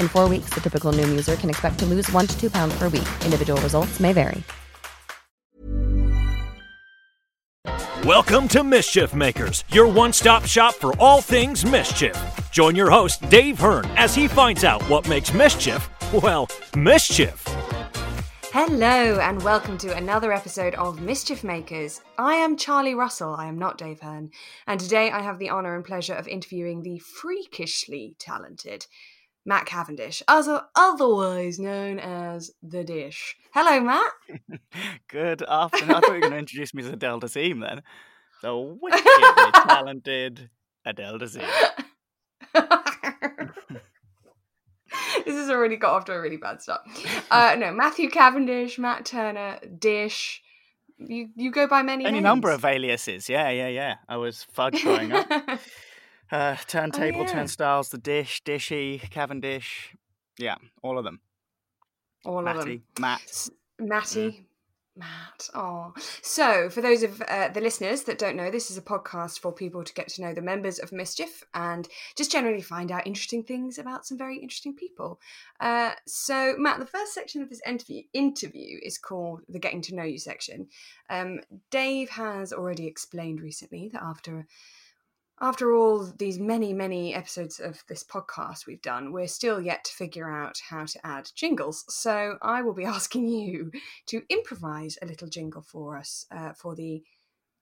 In four weeks, the typical Noom user can expect to lose one to two pounds per week. Individual results may vary. Welcome to Mischief Makers, your one stop shop for all things mischief. Join your host, Dave Hearn, as he finds out what makes mischief, well, mischief. Hello, and welcome to another episode of Mischief Makers. I am Charlie Russell, I am not Dave Hearn, and today I have the honour and pleasure of interviewing the freakishly talented Matt Cavendish, also otherwise known as The Dish. Hello, Matt. Good afternoon. I thought you were going to introduce me as Adele Dazeem then. The wickedly talented Adele Dazeem. this has already got off to a really bad start. Uh, no, Matthew Cavendish, Matt Turner, Dish. You you go by many Any names. number of aliases. Yeah, yeah, yeah. I was Fudge growing up. Uh, turntable, Oh, yeah. turnstiles, the dish, dishy, Cavendish. Yeah, all of them. all of them. Matty, Matt. S- Matty. Matt. Oh. So, for those of uh, the listeners that don't know, this is a podcast for people to get to know the members of Mischief and just generally find out interesting things about some very interesting people. Uh, so, Matt, the first section of this interview, interview is called the Getting to Know You section. Um, Dave has already explained recently that after after all these many, many episodes of this podcast we've done, we're still yet to figure out how to add jingles. So I will be asking you to improvise a little jingle for us uh, for the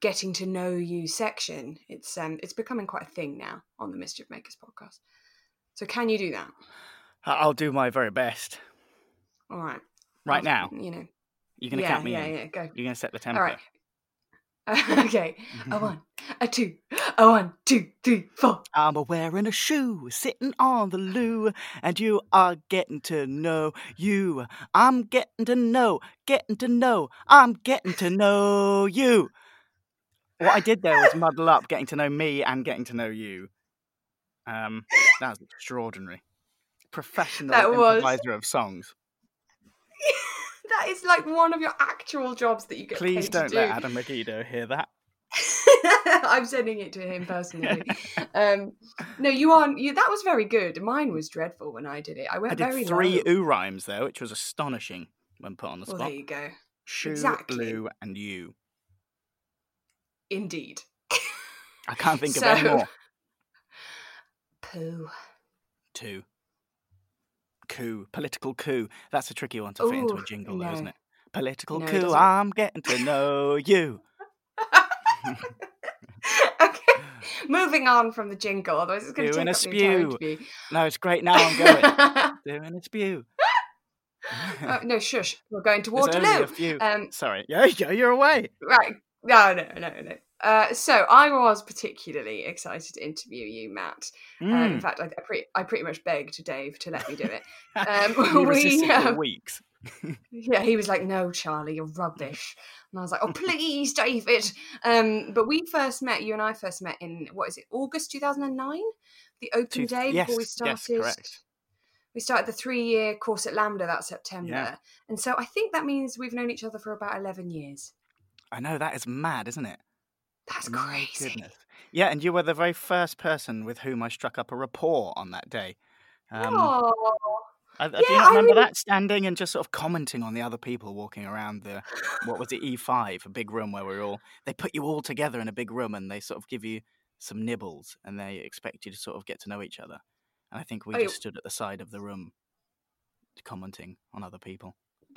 getting to know you section. It's um, it's becoming quite a thing now on the Mischief Makers podcast. So can you do that? I'll do my very best. All right. Right now, You know. you're going to yeah, count me yeah, in. yeah. Go. You're going to set the tempo. All right. okay. A one, a two, a one, two, three, four. I'm a wearing a shoe, sitting on the loo, and you are getting to know you. I'm getting to know, getting to know, I'm getting to know you. What I did there was muddle up getting to know me and getting to know you. Um, that was extraordinary. Professional That was. improviser of songs. that is like one of your actual jobs that you get to do. Please don't to let do. Adam Meggido hear that. I'm sending it to him personally. um, no, you aren't. You, that was very good. Mine was dreadful when I did it. I went I did very three low. ooh rhymes there, which was astonishing when put on the Well, spot. there you go. Shoe, exactly. and you. Indeed. I can't think of any more. Poo. Two. Coup. Political coup. That's a tricky one to fit into a Ooh, jingle, though, isn't it? Political No, coup. doesn't. I'm getting to know you. okay. Moving on from the jingle, otherwise it's going to take a up the entire spew. No, it's great now. I'm going. Doing a spew. Uh, no, shush. We're going to Waterloo. Um, Sorry. Yeah, yeah, you're away. right. No, no, no, no. Uh, so I was particularly excited to interview you, Matt. Um, in Mm. fact, I, I, pretty, I pretty much begged Dave to let me do it. Um, for um, weeks. yeah, he was like, "No, Charlie, you're rubbish," and I was like, "Oh, please, David." Um, but we first met. You and I first met in what is it? August two thousand and nine, the open Two- day yes, before we yes, started. correct. We started the three-year course at LAMDA that September, Yeah. and so I think that means we've known each other for about eleven years. I know that is mad, isn't it? That's My crazy. goodness. Yeah, and you were the very first person with whom I struck up a rapport on that day. Um, Aw. I, I do Yeah, you I remember really- that standing and just sort of commenting on the other people walking around the what was it E5, a big room where we are all they put you all together in a big room and they sort of give you some nibbles and they expect you to sort of get to know each other. And I think we Oh, just stood at the side of the room commenting on other people.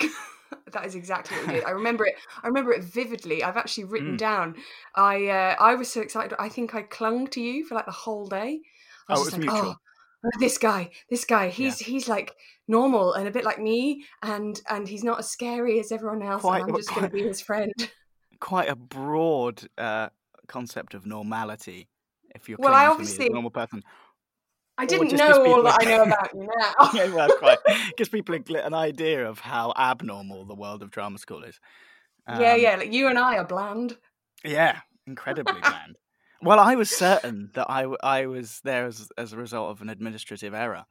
that is exactly what we did. I remember it. I remember it vividly. I've actually written Mm. down. I uh, I was so excited. I think I clung to you for like the whole day. I Oh, it was like, mutual. Oh, this guy, this guy. He's he's like normal and a bit like me, and and he's not as scary as everyone else. Quite- and I'm just going to be his friend. Quite a broad uh, concept of normality. If you're Well, I claiming to me as obviously- a normal person, I didn't know all that I know about you now. yeah, well, quite gives people an idea of how abnormal the world of drama school is. yeah, Um, yeah. Like you and I are bland. Yeah, incredibly bland. Well, I was certain that I, I was there as, as a result of an administrative error.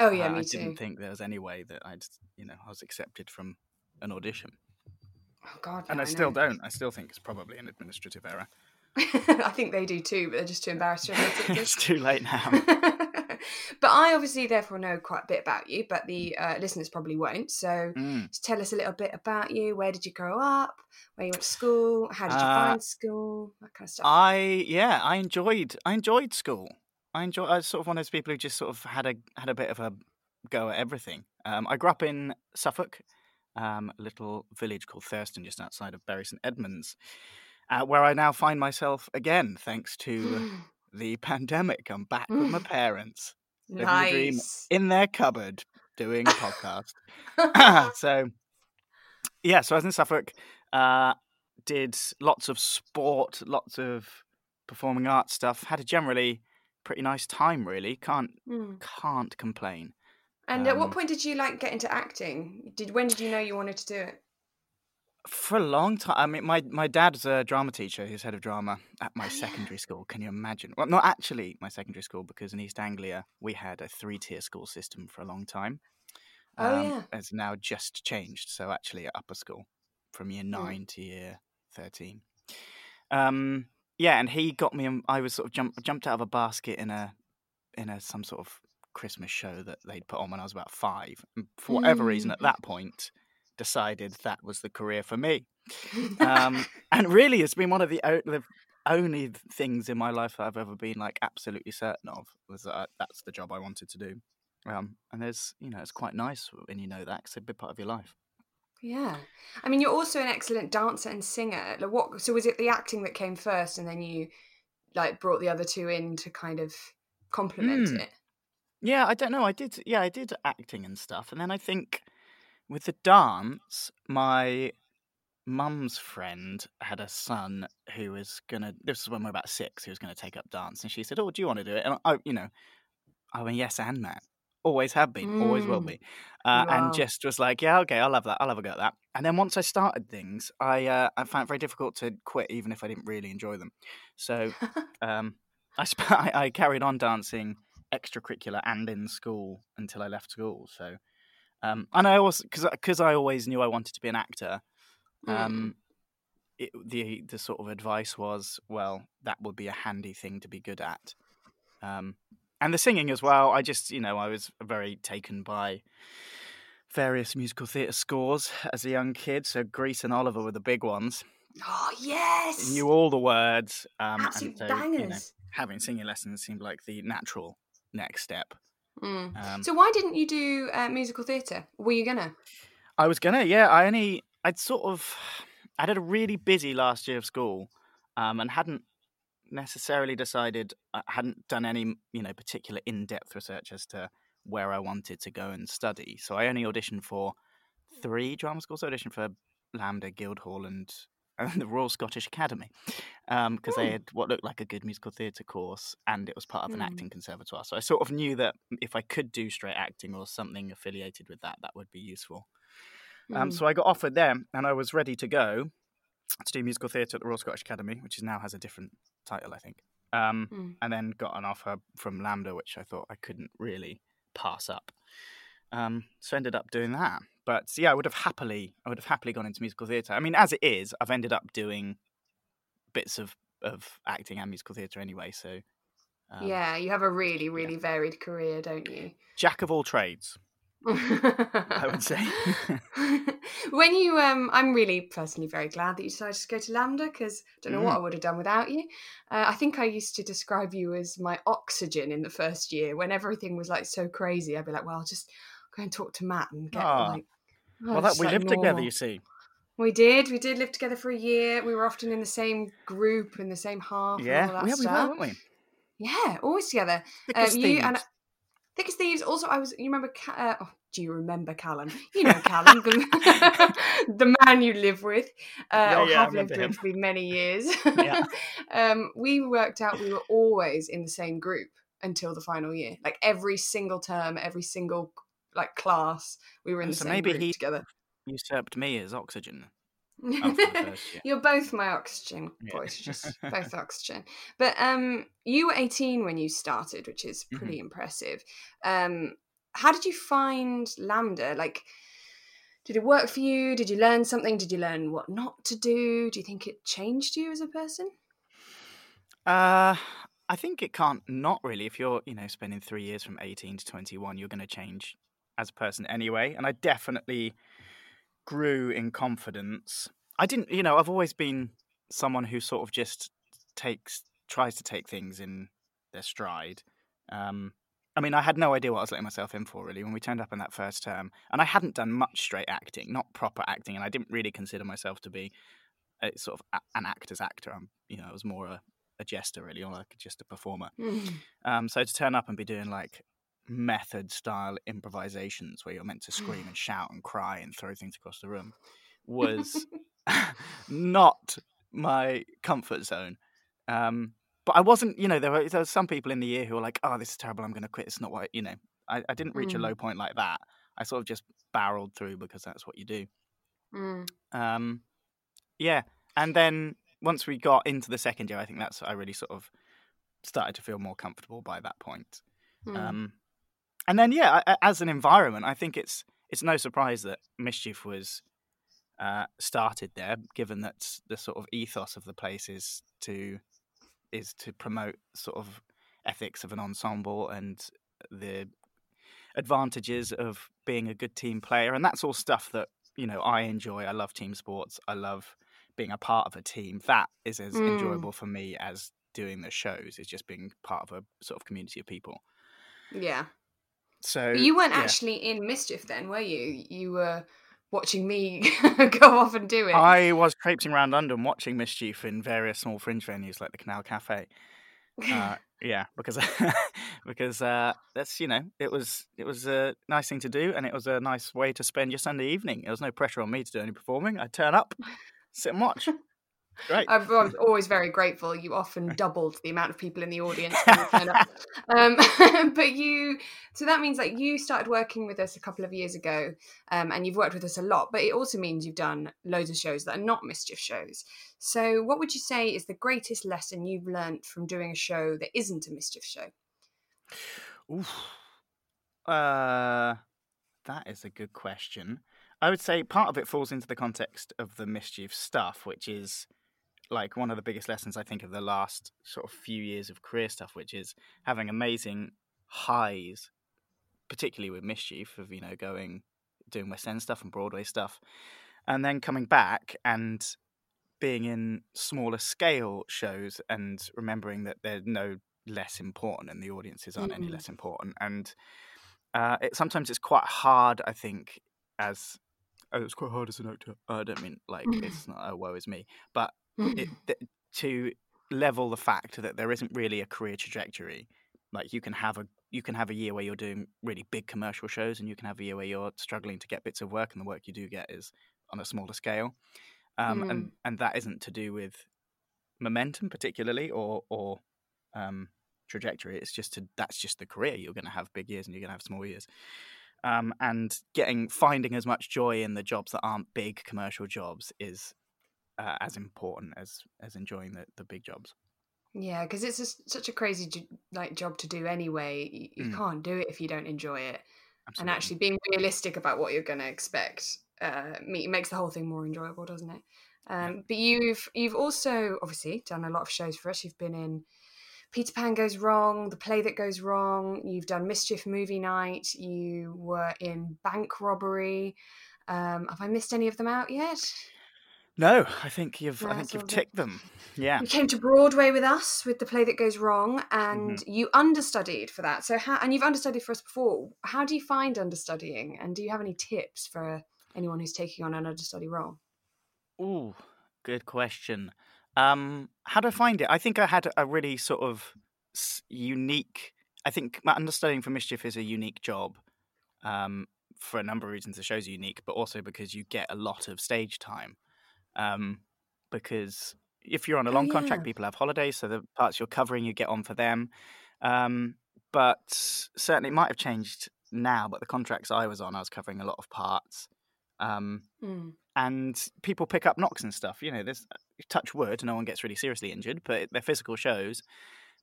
Oh yeah, Uh, me I too. I didn't think there was any way that I'd, you know, I was accepted from an audition, Oh God, and no, I still know. don't. I still think it's probably an administrative error. I think they do too, but they're just too embarrassed to admit it. it's too late now. but I obviously therefore know quite a bit about you, but the uh, listeners probably won't. So Mm. just tell us a little bit about you. Where did you grow up? Where you went to school? How did you Uh, find school? That kind of stuff. I yeah, I enjoyed I enjoyed school. I enjoy. I was sort of one of those people who just sort of had a had a bit of a go at everything. Um, I grew up in Suffolk, um, a little village called Thurston, just outside of Bury St Edmunds, uh, where I now find myself again, thanks to the pandemic. I'm back with my parents, living the in their cupboard, doing a podcast. so yeah, so I was in Suffolk. Uh, did lots of sport, lots of performing arts stuff. Had a generally pretty nice time. Really, can't Mm. can't complain. And at what um, point did you like get into acting? Did when did you know you wanted to do it? For a long time, I mean, my my dad's a drama teacher. He's head of drama at my Oh, yeah. secondary school. Can you imagine? Well, not actually my secondary school because in East Anglia we had a three tier school system for a long time. Oh, Um, yeah. it's now just changed. So actually, at upper school from year Mm. nine to year thirteen. Um, yeah, and he got me. in- I was sort of jump, jumped out of a basket in a in a some sort of Christmas show that they'd put on when I was about five. And for whatever reason, Mm. at that point, decided that was the career for me. Um, and really, it's been one of the, o- the only things in my life that I've ever been like absolutely certain of was that I, that's the job I wanted to do. Um, and there's, you know, it's quite nice when you know that 'cause it's a big part of your life. Yeah, I mean, you're also an excellent dancer and singer. Like, what? So was it the acting that came first, and then you like brought the other two in to kind of complement Mm. it? Yeah, I don't know. I did, yeah, I did acting and stuff, and then I think with the dance, my mum's friend had a son who was gonna. This was when we were about six. Who was gonna take up dance, and she said, "Oh, do you want to do it?" And I, you know, I went yes and man. Always have been, always will Mm. be, uh, Wow. and just was like, yeah, okay, I'll have that. I'll have a go at that. And then once I started things, I uh, I found it very difficult to quit, even if I didn't really enjoy them. So um, I, sp- I I carried on dancing extracurricular and in school until I left school. So, um, and I also because because I always knew I wanted to be an actor. Mm. Um, it, the the sort of advice was, well, that would be a handy thing to be good at. Um, and the singing as well. I just you know I was very taken by various musical theatre scores as a young kid. So Grease and Oliver were the big ones. oh yes, Knew all the words. Um, absolute and so, you know, bangers. having singing lessons seemed like the natural next step. Mm. Um, So why didn't you do uh, musical theatre? Were you gonna? I was gonna, yeah. I only, I'd sort of, I had a really busy last year of school, um, and hadn't necessarily decided, I hadn't done any, you know, particular in-depth research as to where I wanted to go and study. So I only auditioned for three drama schools. I auditioned for LAMDA, Guildhall, and and the Royal Scottish Academy because they had what looked like a good musical theatre course and it was part of an Mm. acting conservatoire. So I sort of knew that if I could do straight acting or something affiliated with that, that would be useful. Um, Mm. so I got offered there and I was ready to go to do musical theatre at the Royal Scottish Academy, which is now has a different title, I think. Um, Mm. And then got an offer from LAMDA, which I thought I couldn't really pass up. Um, so ended up doing that. But yeah, I would have happily, I would have happily gone into musical theatre. I mean, as it is, I've ended up doing bits of of acting and musical theatre anyway. So um, yeah, you have a really, really varied career, don't you? jack of all trades, I would say. when you, um, I'm really personally very glad that you decided to go to LAMDA because I don't know what I would have done without you. Uh, I think I used to describe you as my oxygen in the first year when everything was like so crazy. I'd be like, well, I'll just go and talk to Matt and get Ah. like. well, oh, that we like, lived together, you see. We did. We did live together for a year. We were often in the same group, in the same half. and all Yeah, that we, we were, weren't we? Yeah, always together. Um, you and thieves. Thick as Thieves. Also, I was. You remember? Uh, oh, do you remember Callan? You know Callan, the, the man you live with, uh, Yeah, or yeah, have lived remember with for many years. Yeah. um, we worked out we were always in the same group until the final year. Like every single term, every single like class, we were in Oh, the so same maybe group he- together. Usurped me as oxygen. after the first year. You're both my oxygen Yeah. just both oxygen. But um, you were 18 when you started, which is Mm-hmm. pretty impressive. Um, how did you find LAMDA? Like, did it work for you? Did you learn something? Did you learn what not to do? Do you think it changed you as a person? Uh, I think it can't not really. If you're, you know, spending three years from 18 to 21, you're going to change as a person anyway. And I definitely grew in confidence. I didn't, you know, I've always been someone who sort of just takes, tries to take things in their stride. Um, I mean, I had no idea what I was letting myself in for really when we turned up in that first term, and I hadn't done much straight acting, not proper acting, and I didn't really consider myself to be a, sort of a, an actor's actor. I'm, you know, I was more a, a jester really, or like just a performer. Um, so to turn up and be doing like method style improvisations where you're meant to scream and shout and cry and throw things across the room was not my comfort zone. Um, but I wasn't, you know, there were, there were some people in the year who were like, oh, this is terrible. I'm going to quit. It's not what, you know, I, I didn't reach a Mm. low point like that. I sort of just barreled through because that's what you do. Mm. Um, yeah, and then once we got into the second year, I think that's I really sort of started to feel more comfortable by that point. Mm. Um, and then yeah, as an environment, I think it's it's no surprise that mischief was uh, started there, given that the sort of ethos of the place is to is to promote sort of ethics of an ensemble and the advantages of being a good team player, and that's all stuff that you know I enjoy. I love team sports. I love being a part of a team. That is as Mm. enjoyable for me as doing the shows. Is just being part of a sort of community of people. yeah. So you weren't yeah. actually in Mischief then, were you? You were watching me go off and do it. I was traipsing around London watching mischief in various small fringe venues like the Canal Cafe. Uh, yeah, because because uh, that's you know it was it was a nice thing to do and it was a nice way to spend your Sunday evening. There was no pressure on me to do any performing. I turn up, sit and watch. Great. I've, I'm always very grateful. You often doubled the amount of people in the audience. when you up. Um, but you, so that means like you started working with us a couple of years ago, um, and you've worked with us a lot. But it also means you've done loads of shows that are not mischief shows. So, what would you say is the greatest lesson you've learnt from doing a show that isn't a mischief show? Oof. Uh, that is a good question. I would say part of it falls into the context of the mischief stuff, which is like one of the biggest lessons I think of the last sort of few years of career stuff, which is having amazing highs, particularly with mischief of you know going doing West End stuff and Broadway stuff, and then coming back and being in smaller scale shows and remembering that they're no less important and the audiences aren't any Mm. less important and uh, it sometimes it's quite hard i think as oh, it's quite hard as an actor i don't mean like it's not oh woe is me but it, th- to level the fact that there isn't really a career trajectory like you can have a you can have a year where you're doing really big commercial shows and you can have a year where you're struggling to get bits of work and the work you do get is on a smaller scale um, Mm. and and that isn't to do with momentum particularly or or um, trajectory. It's just to that's just the career. You're going to have big years and you're going to have small years. Um, and getting finding as much joy in the jobs that aren't big commercial jobs is uh, as important as as enjoying the, the big jobs. Yeah, because it's just such a crazy like job to do anyway. You, you Mm. can't do it if you don't enjoy it. Absolutely. And actually, being realistic about what you're going to expect uh, me- makes the whole thing more enjoyable, doesn't it? Um, But you've you've also obviously done a lot of shows for us. You've been in Peter Pan Goes Wrong, The Play That Goes Wrong. You've done Mischief Movie Night. You were in Bank Robbery. Um, have I missed any of them out yet? No, I think you've No, I think you've ticked them. Yeah. You came to Broadway with us with the play that goes wrong, and Mm-hmm. you understudied for that. So, how, and you've understudied for us before. How do you find understudying, and do you have any tips for anyone who's taking on an understudy role? Ooh, good question. Um, how do I find it? I think I had a really sort of unique. I think my understudying for Mischief is a unique job, um, for a number of reasons. The show's unique, but also because you get a lot of stage time. Um, because if you're on a Oh, long contract, people have holidays, so the parts you're covering, you get on for them. Um, but certainly, it might have changed now. But the contracts I was on, I was covering a lot of parts. Um, Mm. and people pick up knocks and stuff. You know, there's touch wood, no one gets really seriously injured, but they're physical shows,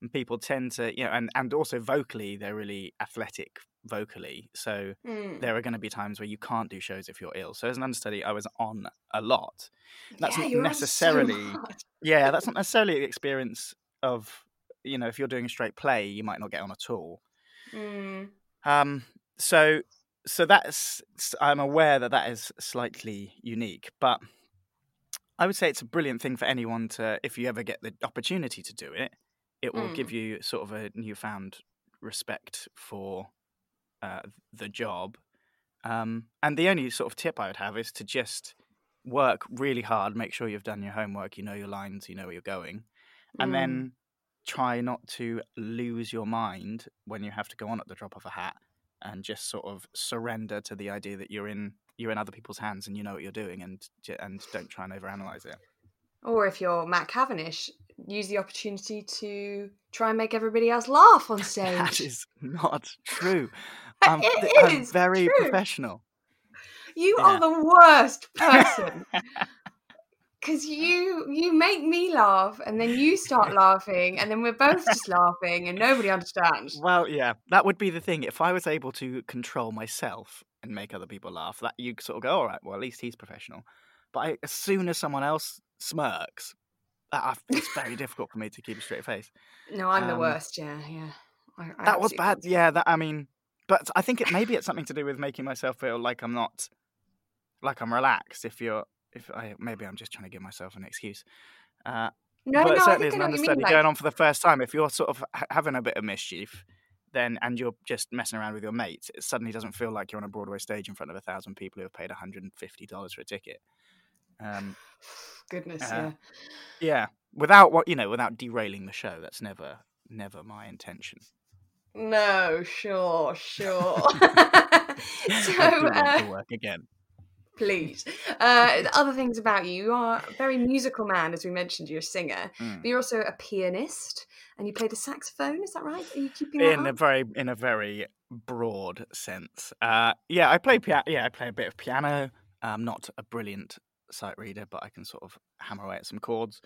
and people tend to, you know, and and also vocally, they're really athletic vocally. So Mm. there are going to be times where you can't do shows if you're ill. So as an understudy, I was on a lot. That's Yeah, not so necessarily, yeah, that's not necessarily the experience of, you know, if you're doing a straight play, you might not get on at all. Mm. Um, so so that's i'm aware that that is slightly unique, but I would say it's a brilliant thing for anyone to if you ever get the opportunity to do it, it will give you sort of a newfound respect for uh, the job. Um, and the only sort of tip I would have is to just work really hard, make sure you've done your homework, you know your lines, you know where you're going, and Mm. then try not to lose your mind when you have to go on at the drop of a hat and just sort of surrender to the idea that you're in you're in other people's hands and you know what you're doing and and don't try and overanalyze it. Or if you're Matt Cavendish, use the opportunity to try and make everybody else laugh on stage. That is not true. I'm, It I'm is very true. professional. You Yeah. are the worst person. Cause you you make me laugh and then you start laughing and then we're both just laughing and nobody understands. Well, yeah, that would be the thing. If I was able to control myself and make other people laugh, that you sort of go, all right, well, at least he's professional. But I, as soon as someone else smirks, that, I- it's very difficult for me to keep a straight face. No, I'm the Um, worst. Yeah, yeah. I, I that was bad. can't- Yeah, that I mean, but I think it maybe it's something to do with making myself feel like I'm not, like I'm relaxed. If you're, if I maybe I'm just trying to give myself an excuse. Uh, No, but no, I certainly as think I an understudy Like, going on for the first time, if you're sort of ha- having a bit of mischief, then and you're just messing around with your mates, it suddenly doesn't feel like you're on a Broadway stage in front of a thousand people who have paid 150 dollars for a ticket. Um, goodness, uh, yeah. yeah, without what you know, without derailing the show. That's never, never my intention. No, sure, sure. So, uh, to work again. please. Uh, other things about you, you are a very musical man, as we mentioned, you're a singer, Mm. but you're also a pianist and you play the saxophone, is that right? Are you keeping in a very in a very broad sense. Uh, yeah, I play piano. Yeah, I play a bit of piano. I'm not a brilliant sight reader, but I can sort of hammer away at some chords.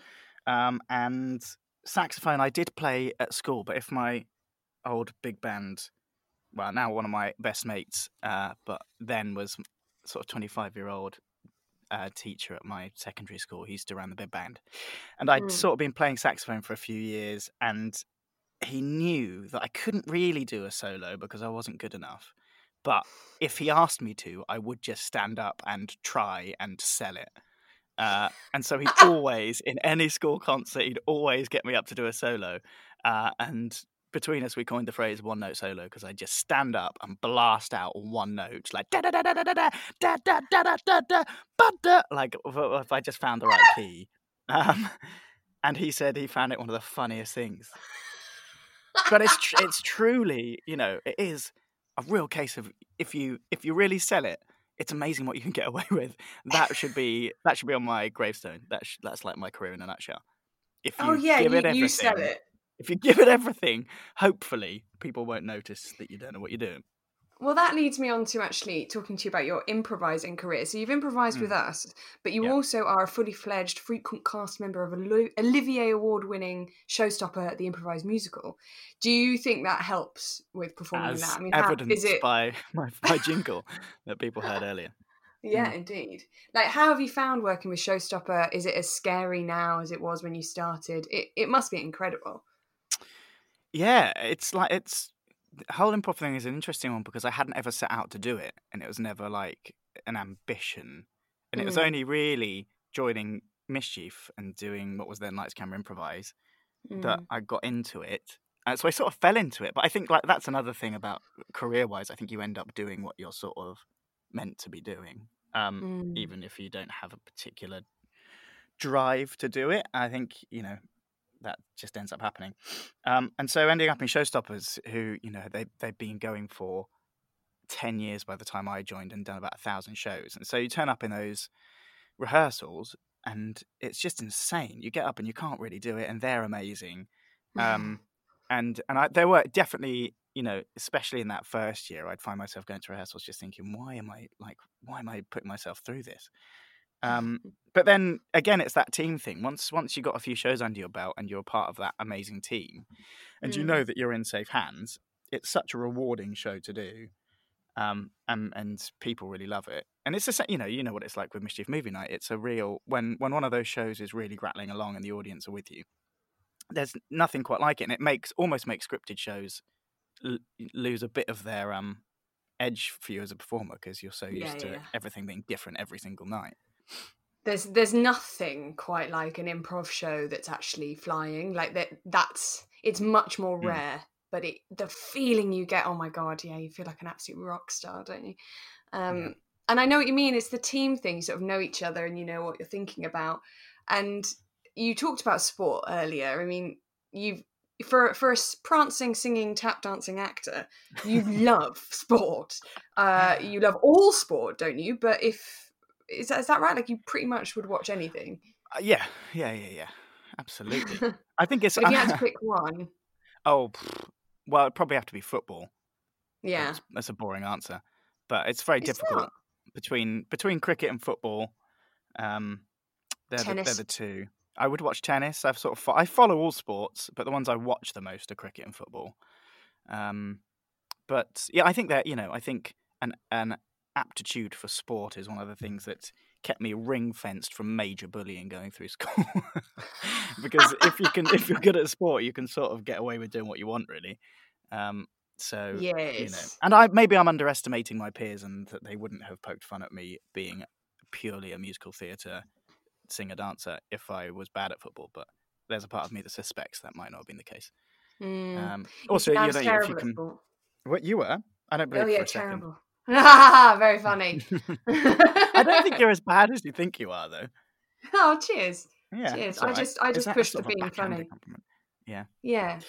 Um, and saxophone, I did play at school, but if my old big band, well, now one of my best mates, uh, but then was sort of 25 year old uh, teacher at my secondary school. He used to run the big band, and I'd Mm. sort of been playing saxophone for a few years, and he knew that I couldn't really do a solo because I wasn't good enough. But if he asked me to, I would just stand up and try and sell it. Uh, and so he'd always, in any school concert, he'd always get me up to do a solo. Uh, and between us, we coined the phrase "one note solo" because I just stand up and blast out one note, like da da da da da da da da da da da da ba da, like if, if I just found the right key. Um, and he said he found it one of the funniest things. But it's tr- it's truly, you know, it is a real case of if you if you really sell it, it's amazing what you can get away with. That should be that should be on my gravestone. That's sh- that's like my career in a nutshell. If oh, you oh yeah, give you, it you said it. if you give it everything, hopefully people won't notice that you don't know what you're doing. Well, that leads me on to actually talking to you about your improvising career. So you've improvised with us, but you Mm. Yeah. also are a fully fledged, frequent cast member of a Olivier Award-winning showstopper, the improvised musical. Do you think that helps with performing As that? I mean, how, evidenced is it? by my, my jingle that people heard earlier. Yeah, Mm. indeed. Like, how have you found working with Showstopper? Is it as scary now as it was when you started? It it must be incredible. Yeah, it's like it's the whole improv thing is an interesting one because I hadn't ever set out to do it, and it was never like an ambition, and it was Mm. only really joining Mischief and doing what was then Lights Camera Improvise that Mm. I got into it. And so I sort of fell into it. But I think like that's another thing about career wise. I think you end up doing what you're sort of meant to be doing, um, Mm. even if you don't have a particular drive to do it. I think you know that just ends up happening. Um, and so ending up in Showstoppers, who you know they they've been going for ten years by the time I joined and done about a thousand shows. And so you turn up in those rehearsals, and it's just insane. You get up and you can't really do it, and they're amazing. Um, and and I, there were definitely you know especially in that first year i'd find myself going to rehearsals just thinking why am i like why am i putting myself through this um, but then again it's that team thing. Once once you got a few shows under your belt and you're part of that amazing team and you Mm. know that you're in safe hands it's such a rewarding show to do um, and and people really love it. And it's the same you know you know what it's like with mischief movie night. It's a real when when one of those shows is really rattling along and the audience are with you there's nothing quite like it. And it makes almost makes scripted shows l- lose a bit of their um edge for you as a performer because you're so used Yeah, to yeah. everything being different every single night there's there's nothing quite like an improv show that's actually flying. Like that that's it's much more Mm. rare. But it the feeling you get, oh my god, yeah, you feel like an absolute rock star, don't you? Um Yeah. and I know what you mean, it's the team thing, you sort of know each other and you know what you're thinking about. And you talked about sport earlier. I mean, you've for for a prancing, singing, tap dancing actor, you love sport. Uh, you love all sport, don't you? But if is that, is that right? Like you pretty much would watch anything. uh, yeah. Yeah yeah yeah. Absolutely. I think it's if you had to pick one, oh well it'd probably have to be football. Yeah, that's, that's a boring answer. But it's very It's difficult not. between between cricket and football. Um they're the, they're the two. I would watch tennis. I've sort of fo- i follow all sports but the ones i watch the most are cricket and football. Um but yeah i think that you know i think an an aptitude for sport is one of the things that kept me ring fenced from major bullying going through school. Because if you can if you're good at sport you can sort of get away with doing what you want really. Um so you know and i maybe i'm underestimating my peers and that they wouldn't have poked fun at me being purely a musical theatre singer dancer if i was bad at football but there's a part of me that suspects that might not have been the case. Mm. um also you know if terrible you at can what you were? I don't believe Oh yeah, for a second. terrible. Very funny. I don't think you're as bad as you think you are, though. oh, cheers. Yeah, Cheers. I right. just- I just pushed the being funny. Yeah. Yeah.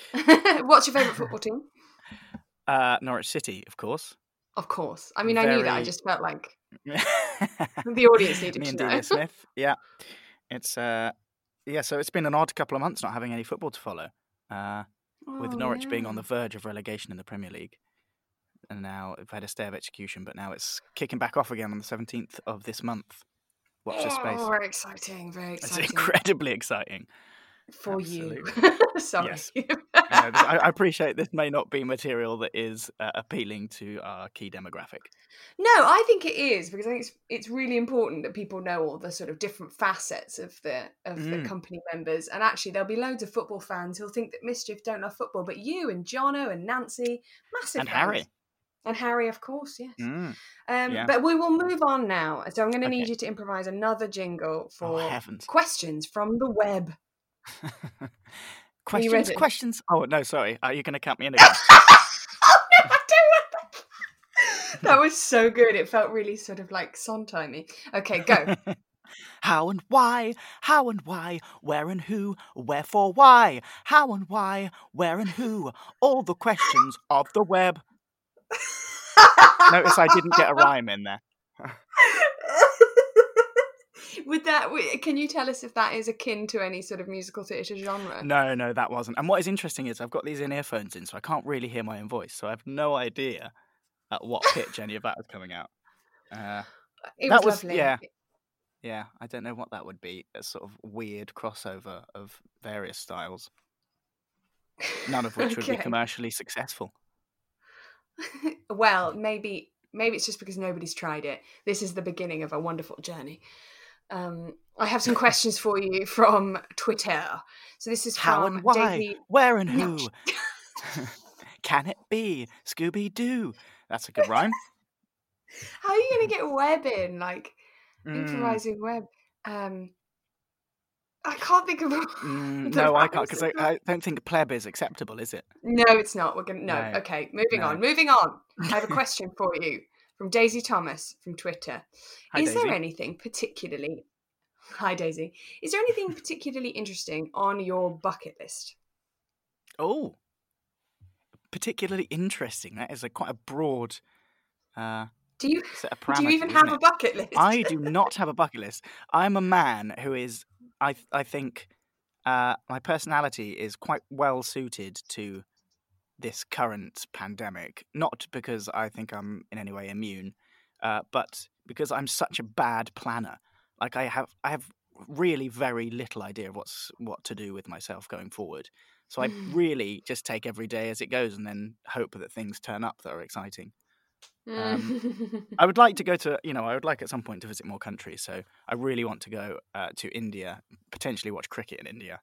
What's your favourite football team? Uh, Norwich City, of course. Of course. I mean, I knew that. I just felt like the audience needed and to know. Delia Smith. Yeah, it's uh, yeah. So it's been an odd couple of months not having any football to follow. Uh, with Oh, Norwich being on the verge of relegation in the Premier League, and now we've had a stay of execution, but now it's kicking back off again on the seventeenth of this month. Watch this space. Oh, very exciting. Very It's incredibly exciting. For you. Sorry. Yes. You know, I, I appreciate this may not be material that is uh, appealing to our key demographic. No, I think it is because I think it's it's really important that people know all the sort of different facets of the of the Mm. company members. And actually, there'll be loads of football fans who'll think that Mischief don't love football, but you and Jono and Nancy, massive And fans. Harry. And Harry, of course, yes. Mm. Um, yeah. But we will move on now. So I'm going to need you to improvise another jingle for Oh, questions from the web. questions, questions. Oh no, sorry. Are you going to count me in again? oh no, I don't want that. That was so good. It felt really sort of like Sondheimy. Okay, go. How and why? How and why? Where and who? Wherefore why? How and why? Where and who? All the questions of the web. Notice I didn't get a rhyme in there. Would that? Can you tell us if that is akin to any sort of musical theatre genre? No, no, that wasn't. And what is interesting is I've got these in earphones in, so I can't really hear my own voice. So I have no idea at what pitch any of that was coming out. Uh, it that was, was- lovely. yeah. yeah, I don't know what that would be. A sort of weird crossover of various styles, none of which would be commercially successful. well, maybe maybe it's just because nobody's tried it. This is the beginning of a wonderful journey. Um, I have some questions for you from Twitter. So this is How and why? Daisy. Where and who? Can it be Scooby Doo? That's a good rhyme. How are you going to get web in? Like Mm, improvising web. Um, I can't think of. mm, no, I can't because I. I don't think pleb is acceptable, is it? No, it's not. We're gonna no. No, Okay, moving no. on. Moving on. I have a question for you from Daisy Thomas from Twitter. Hi, is there anything particularly? Hi, Daisy. Is there anything particularly interesting on your bucket list? Oh, particularly interesting. That is a quite a broad uh, Do you set of do you even have a bucket list? I do not have a bucket list. I'm a man who is, I, I think, uh, my personality is quite well suited to this current pandemic. Not because I think I'm in any way immune, uh, but because I'm such a bad planner. Like I have, I have really very little idea of what's what to do with myself going forward. So I really just take every day as it goes, and then hope that things turn up that are exciting. Um, I would like to go to, you know, I would like at some point to visit more countries. So I really want to go uh, to India, potentially watch cricket in India.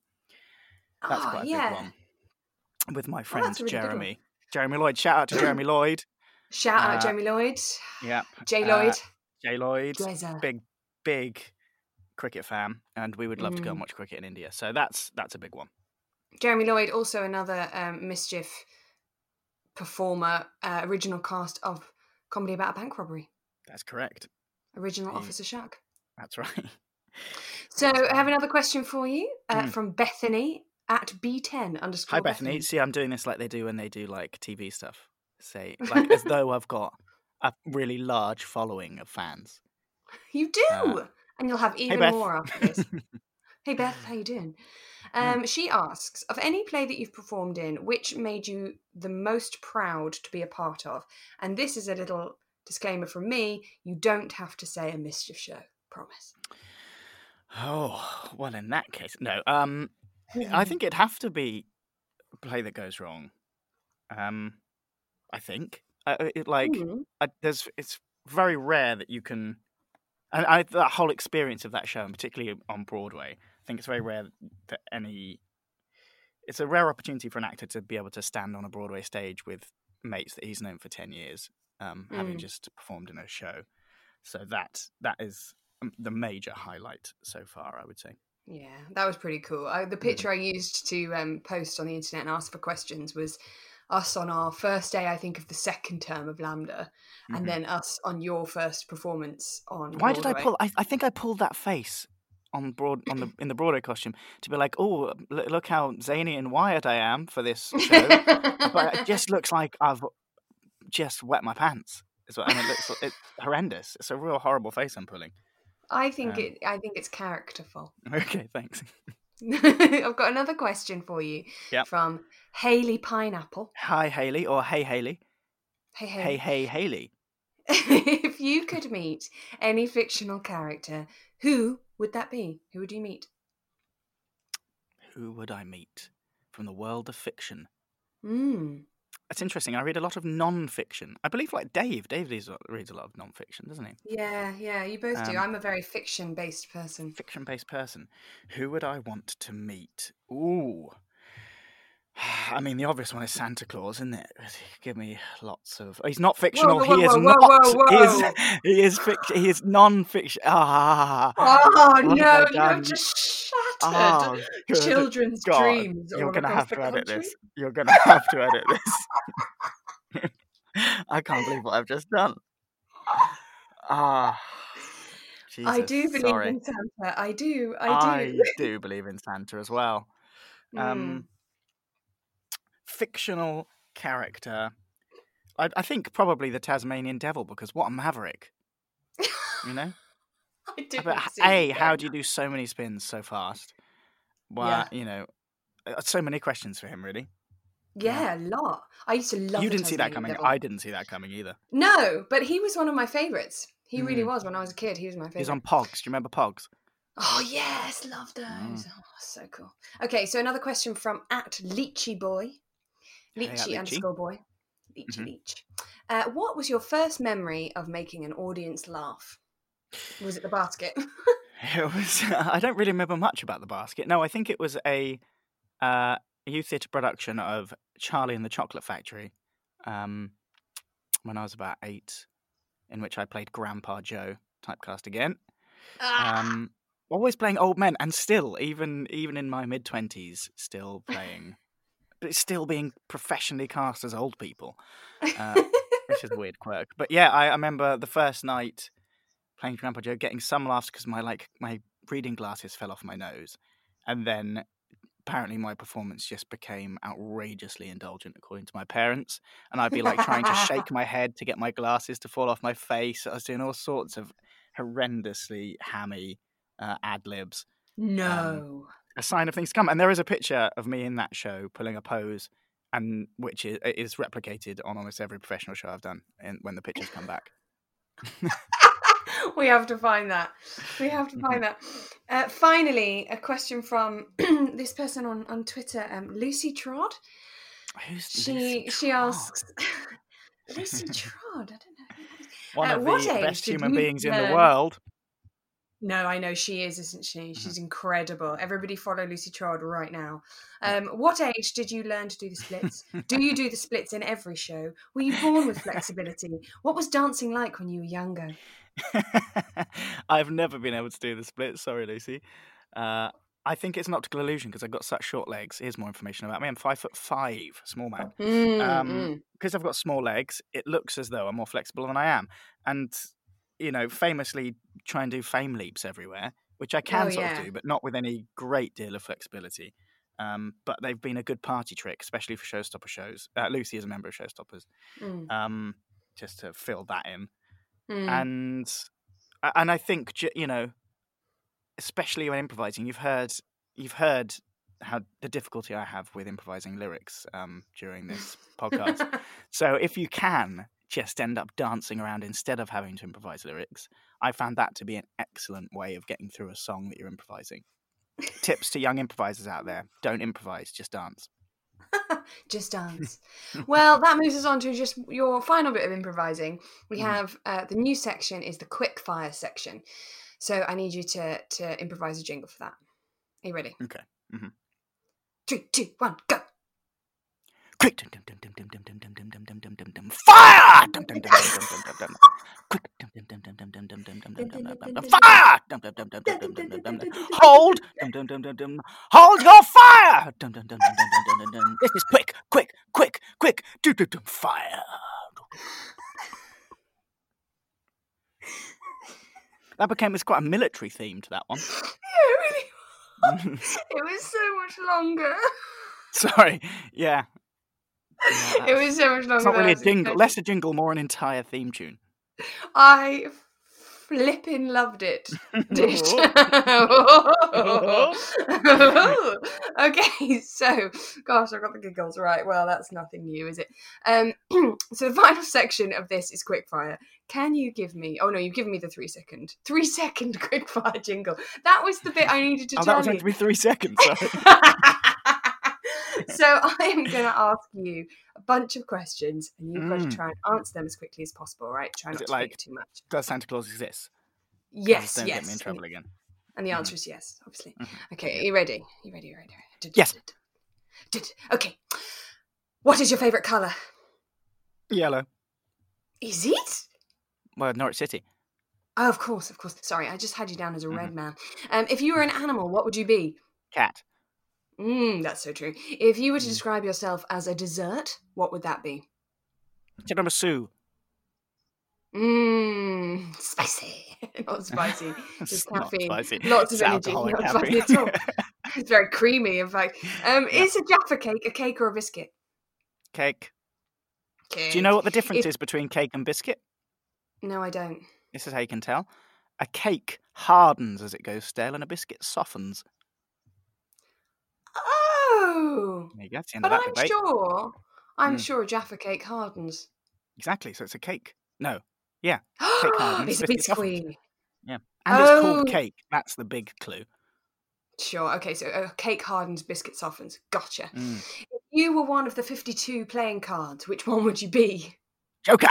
That's Ah, quite a yeah. big one. With my friend that's a really. Jeremy. Jeremy Lloyd. Shout out to Jeremy Lloyd. Shout out Uh, Jamie Lloyd, Yep. Jay uh, Lloyd. Jay Lloyd. Dweza. Big, big cricket fan, and we would love to go Mm. and watch cricket in India. So that's that's a big one. Jeremy Lloyd, also another um, mischief performer, uh, original cast of Comedy About a Bank Robbery, That's correct. original Yeah. Officer Shark. That's right. So I have another question for you uh, Mm. from Bethany at B10 underscore Hi, Bethany. See, I'm doing this like they do when they do like TV stuff. Say, like as though I've got a really large following of fans. You do, Uh, and you'll have even Beth. more after this. hey Beth, how you doing? Um, she asks, of any play that you've performed in, which made you the most proud to be a part of? And this is a little disclaimer from me: you don't have to say a mischief show. Promise. Oh, well, in that case, no. Um, I think it'd have to be a play that goes wrong. Um, I think. Uh, it, like, Mm. I, there's, it's very rare that you can, and I, that whole experience of that show, and particularly on Broadway, I think it's very rare that any. It's a rare opportunity for an actor to be able to stand on a Broadway stage with mates that he's known for ten years, um, having Mm. just performed in a show. So that that is um, the major highlight so far, I would say. Yeah, that was pretty cool. I, the picture I used to um, post on the internet and ask for questions was us on our first day, I think, of the second term of LAMDA, and then us on your first performance on. Why did I pull? I, I think I pulled that face on broad on the in the Broadway costume to be like, oh, l- look how zany and wired I am for this show. but it just looks like I've just wet my pants. Is what, and it looks it's horrendous. It's a real horrible face I'm pulling. I think Um, it. I think it's characterful. Okay, thanks. I've got another question for you Yep. from Haley Pineapple. Hi Haley or Hey Haley. Hey, Hey hey. Hey Haley. if you could meet any fictional character, who would that be? Who would you meet? Who would I meet from the world of fiction? Mm. It's interesting. I read a lot of non-fiction. I believe, like Dave. Dave reads a lot of non-fiction, doesn't he? Yeah, yeah, you both do. Um, I'm a very fiction-based person. fiction-based person. Who would I want to meet? Ooh. I mean, the obvious one is Santa Claus, isn't it? Give me lots of. he's not fictional. whoa, he is whoa, not. whoa, He is. whoa. He is fiction. He is non-fiction. Ah. Oh no, I you done? have just shattered Oh, children's God. dreams. You're gonna have to edit this. You're gonna have to edit this. I can't believe what I've just done. Ah. I Jesus, do believe sorry. in Santa. I do. I do. I do. believe in Santa as well. Mm. Fictional character. I, I think probably the Tasmanian Devil because what a maverick! You know. I didn't But see a, how do you do so many spins so fast? Well, Yeah. you know, uh, so many questions for him. Really, Yeah, a lot. I used to love. you didn't see that coming. Devil. I didn't see that coming either. No, but he was one of my favourites. He really Mm. was when I was a kid. He was my favourite. He was on Pogs. Do you remember Pogs? Oh yes, love those. Mm. Oh, so cool. Okay, so another question from at Leechy Boy, Leechy Leechy. underscore boy, Leechy Mhm. Leech. Uh, what was your first memory of making an audience laugh? Was it the basket? It was. I don't really remember much about the basket. No, I think it was a uh, youth theatre production of Charlie and the Chocolate Factory. Um, when I was about eight, in which I played Grandpa Joe, typecast again. Ah, Um, always playing old men, and still, even even in my mid twenties, still playing, but it's still being professionally cast as old people, uh, which is a weird quirk. But yeah, I, I remember the first night playing Grandpa Joe, getting some laughs because my like my reading glasses fell off my nose, and then apparently my performance just became outrageously indulgent according to my parents and i'd be like trying to shake my head to get my glasses to fall off my face i was doing all sorts of horrendously hammy uh, ad libs no. A sign of things to come and there is a picture of me in that show pulling a pose and which is, is replicated on almost every professional show i've done and when the pictures come back we have to find that. We have to find that. Uh, finally, a question from this person on on Twitter, um, Lucy Trodd. Who's She Lucy she Trodd? asks. Lucy Trodd. I don't know. who that is. one at of the best human beings in the world No, I know she is, isn't she? Mm-hmm. She's incredible. Everybody follow Lucy Trodd right now. Um, what age did you learn to do the splits? do you do the splits in every show? Were you born with flexibility? What was dancing like when you were younger? I've never been able to do the split. Sorry, Lucy. Uh, I think it's an optical illusion because I've got such short legs. Here's more information about me. I'm five foot five, small man. Mm, Um, mm. Because I've got small legs, it looks as though I'm more flexible than I am. And, you know, famously try and do fame leaps everywhere, which I can Oh, sort yeah. of do, but not with any great deal of flexibility. Um, but they've been a good party trick, especially for showstopper shows. Uh, Lucy is a member of Showstoppers, Mm, um, just to fill that in mm. and and I think you know, especially when improvising, you've heard you've heard how the difficulty I have with improvising lyrics um, during this podcast. So if you can just end up dancing around instead of having to improvise lyrics, I found that to be an excellent way of getting through a song that you're improvising. Tips to young improvisers out there: don't improvise, just dance. just dance. well, that moves us on to just your final bit of improvising. We Mhm. have uh, the new section is the quick fire section. So I need you to to improvise a jingle for that. Are you ready? Okay. Mhm. Three, two, one, go. Quick! Fire! Quick! Fire! Hold! Hold your fire! This is quick, quick, quick, quick! Fire! That became quite a military theme to that one. Yeah, it really was. it was so much longer. Sorry. Yeah. Yeah, it was so much longer. It's not really a jingle, less a jingle, more an entire theme tune. I flipping loved it. Okay, so gosh, I've got the giggles right. Well, that's nothing new, is it? Um, so the final section of this is quickfire. Can you give me? Oh no, you've given me the three second, three second quickfire jingle. That was the bit I needed to Oh, tell that was you. meant to be three seconds. So I am going to ask you a bunch of questions, and you've got Mm. to try and answer them as quickly as possible. Right? Try Is not to like- think too much. Does Santa Claus exist? Yes, Don't yes. get me in trouble again. And the answer is yes, obviously. Mhm. Okay, are you ready? Are you ready? You ready? you ready? Yes. Okay. What is your favourite colour? Yellow. Is it? Well, Norwich City. Oh, of course, of course. Sorry, I just had you down as a Mm-hmm. red man. Um, if you were an animal, what would you be? Cat. Mm, that's so true. If you were to Mm. describe yourself as a dessert, what would that be? Tiramisu. Mmm, spicy. not spicy. Just caffeine. spicy. Lots of energy. Not spicy at all. It's very creamy, in fact. Um, Yeah. Is a Jaffa cake a cake or a biscuit? Cake. Cake. Do you know what the difference If- is between cake and biscuit? No, I don't. This is how you can tell. A cake hardens as it goes stale, and a biscuit softens. Oh, There you go. That's the end of but that I'm debate. sure, I'm Mm. sure a Jaffa cake hardens. Exactly. So it's a cake. No. Yeah. Cake hardens. it's a biscuit. Yeah. And it's Oh. called cake. That's the big clue. Sure. Okay. So uh, cake hardens, biscuit softens. Gotcha. Mm. If you were one of the 52 playing cards, which one would you be? Joker.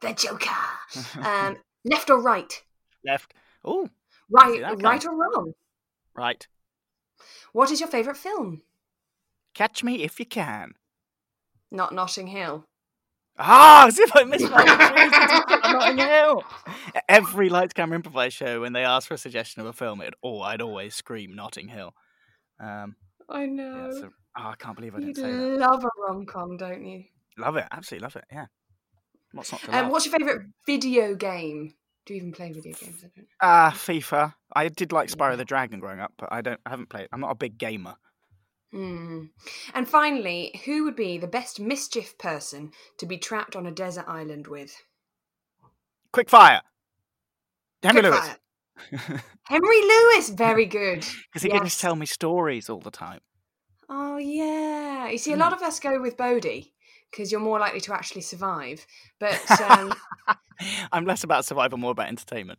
The Joker. um, left or right? Left. Oh, Right, right or wrong? right. What is your favourite film? Catch me if you can. Not Notting Hill. Ah, as if I missed my Notting Hill. Every Lights Camera Improvise show, when they asked for a suggestion of a film, it oh, I'd always scream Notting Hill. Um, I yeah, know. so, oh, I can't believe I didn't say that. love a rom com, don't you? Love it, absolutely love it. Yeah. What's not to Um, what's your favourite video game? Do you even play video games? I don't. Ah, FIFA. I did like Spyro the Dragon growing up, but I don't. I haven't played. I'm not a big gamer. Hmm. And finally, who would be the best mischief person to be trapped on a desert island with? Quick fire. Henry Lewis. Quickfire. Henry Lewis, very good. Because he can Yes. just tell me stories all the time. Oh yeah. You see, a Hmm. lot of us go with Bodhi because you're more likely to actually survive. But um, I'm less about survival, more about entertainment.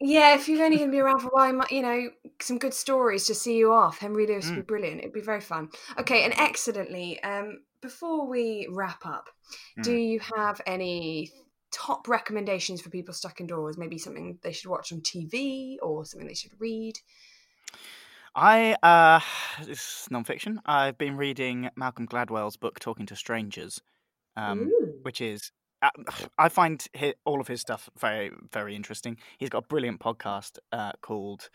yeah, if you're only going to be around for a while, you know, some good stories to see you off. Henry Lewis Hmm. would be brilliant. It'd be very fun. Okay, and excellently. Um, before we wrap up, do Hmm. you have any top recommendations for people stuck indoors? Maybe something they should watch on TV or something they should read. I uh, this is non-fiction. I've been reading Malcolm Gladwell's book "Talking to Strangers," um, which is uh, I find hi all of his stuff very very interesting. He's got a brilliant podcast uh, called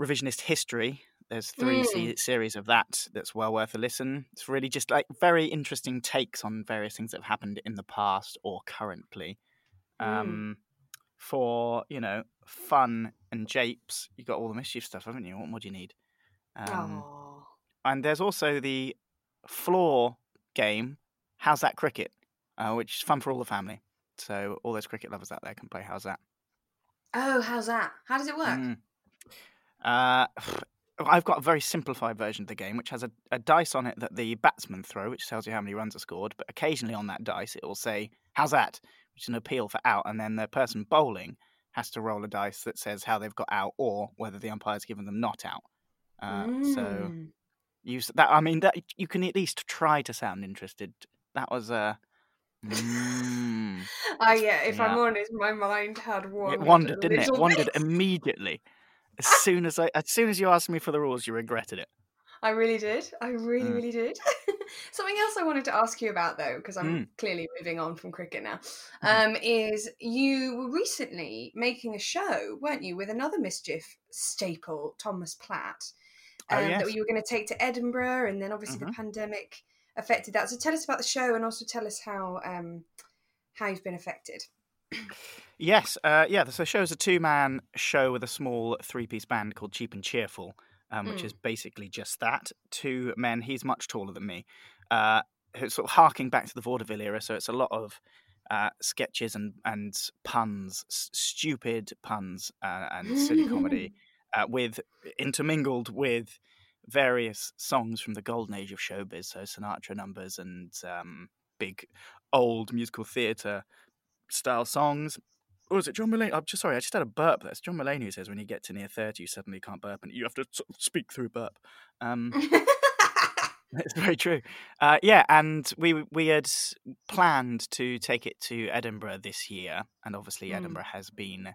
Revisionist History. There's three se- series of that that's well worth a listen. It's really just like very interesting takes on various things that have happened in the past or currently. Mm. Um, for you know fun and japes, you got all the mischief stuff, haven't you? What more do you need? Um, and there's also the floor game, How's That Cricket, uh, which is fun for all the family. So all those cricket lovers out there can play How's That. Oh, how's that? How does it work? Mm. Uh, I've got a very simplified version of the game, which has a, a dice on it that the batsmen throw, which tells you how many runs are scored. But occasionally on that dice, it will say, How's that? which is an appeal for out. And then the person bowling has to roll a dice that says how they've got out or whether the umpire's given them not out. Uh, So Mm. you s- that I mean that you can at least try to sound interested. That was a. Mm, Oh yeah, if I'm honest, my mind had wandered. it wandered, didn't it? little Wandered immediately. As soon as I, as soon as you asked me for the rules, you regretted it. I really did. I really, Mm. really did. Something else I wanted to ask you about, though, because I'm Mm. clearly moving on from cricket now, Mhm. um, is you were recently making a show, weren't you, with another mischief staple, Thomas Platt, Oh, um, yes. that you were going to take to Edinburgh, and then obviously Mhm. the pandemic affected that. So tell us about the show, and also tell us how um, how you've been affected. Yes, uh, yeah. The show is a two-man show with a small three-piece band called Cheap and Cheerful, um, which Mm. is basically just that. Two men. He's much taller than me. Uh, who's sort of harking back to the vaudeville era, so it's a lot of uh, sketches and and puns, s- stupid puns uh, and silly comedy, uh, with intermingled with various songs from the golden age of showbiz, so Sinatra numbers and um, big old musical theatre style songs. Or is it John Mulaney? I'm just sorry, I just had a burp. That's John Mulaney who says when you get to near 30, you suddenly can't burp and you have to sort of speak through burp. Um, it's very true. Uh, yeah, and we we had planned to take it to Edinburgh this year, and obviously Mm. Edinburgh has been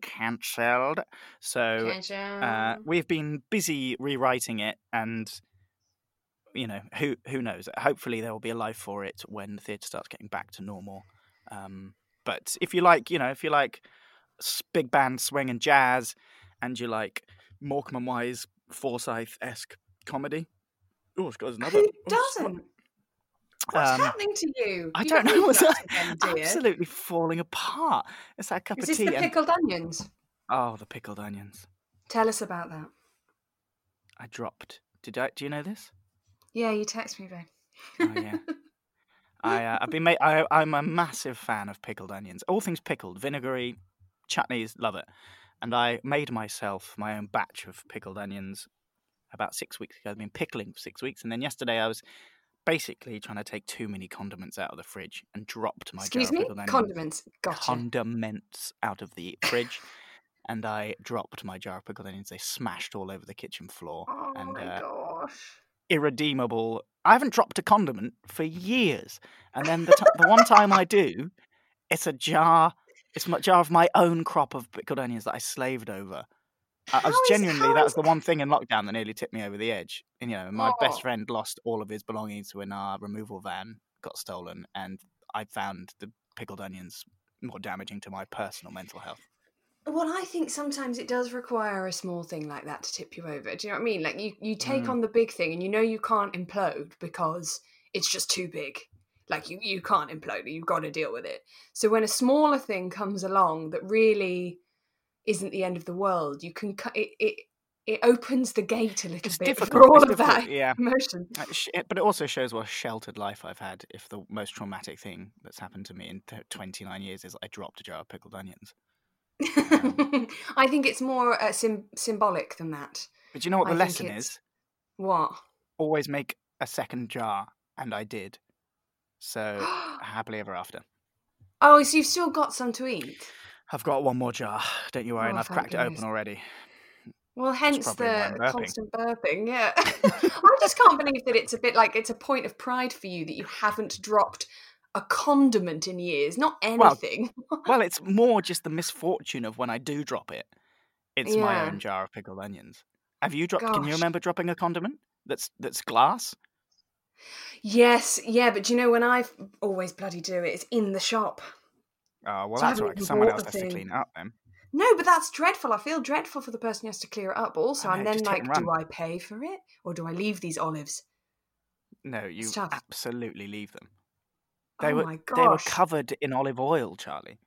cancelled. So uh, we've been busy rewriting it, and you know who who knows. Hopefully there will be a life for it when the theatre starts getting back to normal. Um, but if you like, you know, if you like big band swing and jazz, and you like Morecambe and Wise Forsyth esque comedy. Oh, it's got another. Who it's doesn't? What's Um, happening to you? I You don't know need what's that again, dear. absolutely falling apart. It's that cup Is of this tea. the and- pickled onions? oh, the pickled onions. Tell us about that. I dropped. Did I? Do you know this? Yeah, you text me, babe. Oh yeah. I, uh, I've been made, I, I'm a massive fan of pickled onions. All things pickled, vinegary, chutneys, love it. And I made myself my own batch of pickled onions about six weeks ago. I've been pickling for six weeks, and then yesterday I was basically trying to take too many condiments out of the fridge and dropped my Excuse jar of me? pickled onions. Condiments. Gotcha. Condiments out of the fridge. And I dropped my jar of pickled onions. They smashed all over the kitchen floor. oh and my uh, gosh. irredeemable. I haven't dropped a condiment for years, and then the, t- the one time I do, it's a jar. It's a jar of my own crop of pickled onions that I slaved over. I, was is- genuinely how that is- was the one thing in lockdown that nearly tipped me over the edge. And, you know, my Oh. best friend lost all of his belongings when our removal van got stolen, and I found the pickled onions more damaging to my personal mental health. Well, I think sometimes it does require a small thing like that to tip you over. Do you know what I mean? Like you, you take Mm. on the big thing and you know you can't implode because it's just too big. Like you, you can't implode. You've got to deal with it. So when a smaller thing comes along that really isn't the end of the world, you can cut it. It, it opens the gate a little It's bit for all of that Yeah. emotion. Uh, But it also shows what a sheltered life I've had. If the most traumatic thing that's happened to me in 29 years is I dropped a jar of pickled onions. I think it's more uh, sim- symbolic than that. But you know what the think lesson is? What? Always make a second jar, and I did. So happily ever after. Oh, so you've still got some to eat. I've got one more jar. Don't you worry, oh, and Oh, I've thank cracked it open already. Well, hence probably why I'm the burping. constant burping. Yeah, I just can't believe that it's a bit like it's a point of pride for you that you haven't dropped a condiment in years, not anything. Well, it's more just the misfortune of when I do drop it. It's my own jar of pickled onions. Have you dropped? Can you remember dropping a condiment that's that's glass? yes, yeah, but do you know when I've always bloody do it? It's in the shop. Oh well, So that's right. Someone else has to clean it up then. No, but that's dreadful. I feel dreadful for the person who has to clear it up. Also, I I'm then like, do. I pay for it or do I leave these olives? No, you absolutely leave them. They oh were they were covered in olive oil, Charlie.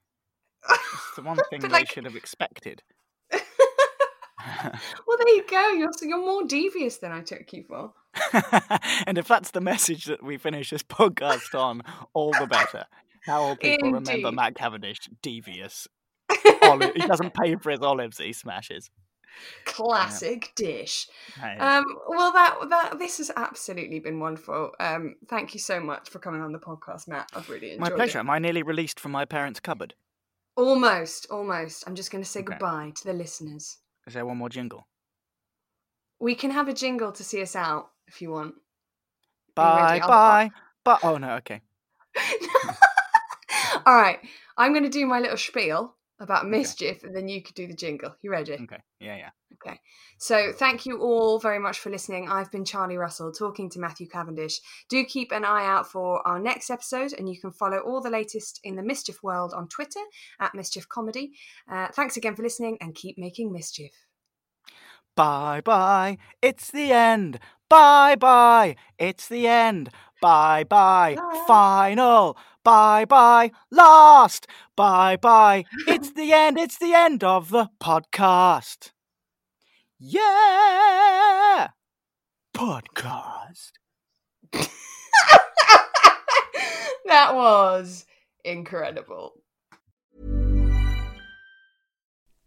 It's the one thing they like- should have expected. well, there you go. You're you're more devious than I took you for. and if that's the message that we finish this podcast on, all the better. How will people remember Matt Cavendish devious? Oli- he doesn't pay for his olives; he smashes. Classic dish. Hey, Um, well, that that this has absolutely been wonderful. Um, thank you so much for coming on the podcast, Matt. I've really enjoyed my pleasure. it. Am I nearly released from my parents' cupboard? Almost, almost. I'm just going to say Okay. goodbye to the listeners. Is there one more jingle? We can have a jingle to see us out if you want. Bye, bye, bye. Oh no, okay. All right, I'm going to do my little spiel about mischief, and then you could do the jingle. You ready? Okay. Yeah, yeah. Okay. So thank you all very much for listening. I've been Charlie Russell talking to Matthew Cavendish. Do keep an eye out for our next episode, and you can follow all the latest in the mischief world on Twitter at Mischief Comedy. Uh, thanks again for listening, and keep making mischief. Bye bye, it's the end. Bye bye, it's the end. Bye, Bye. final. Bye bye, last. Bye bye, it's the end. It's the end of the podcast. Yeah! Podcast. that was incredible.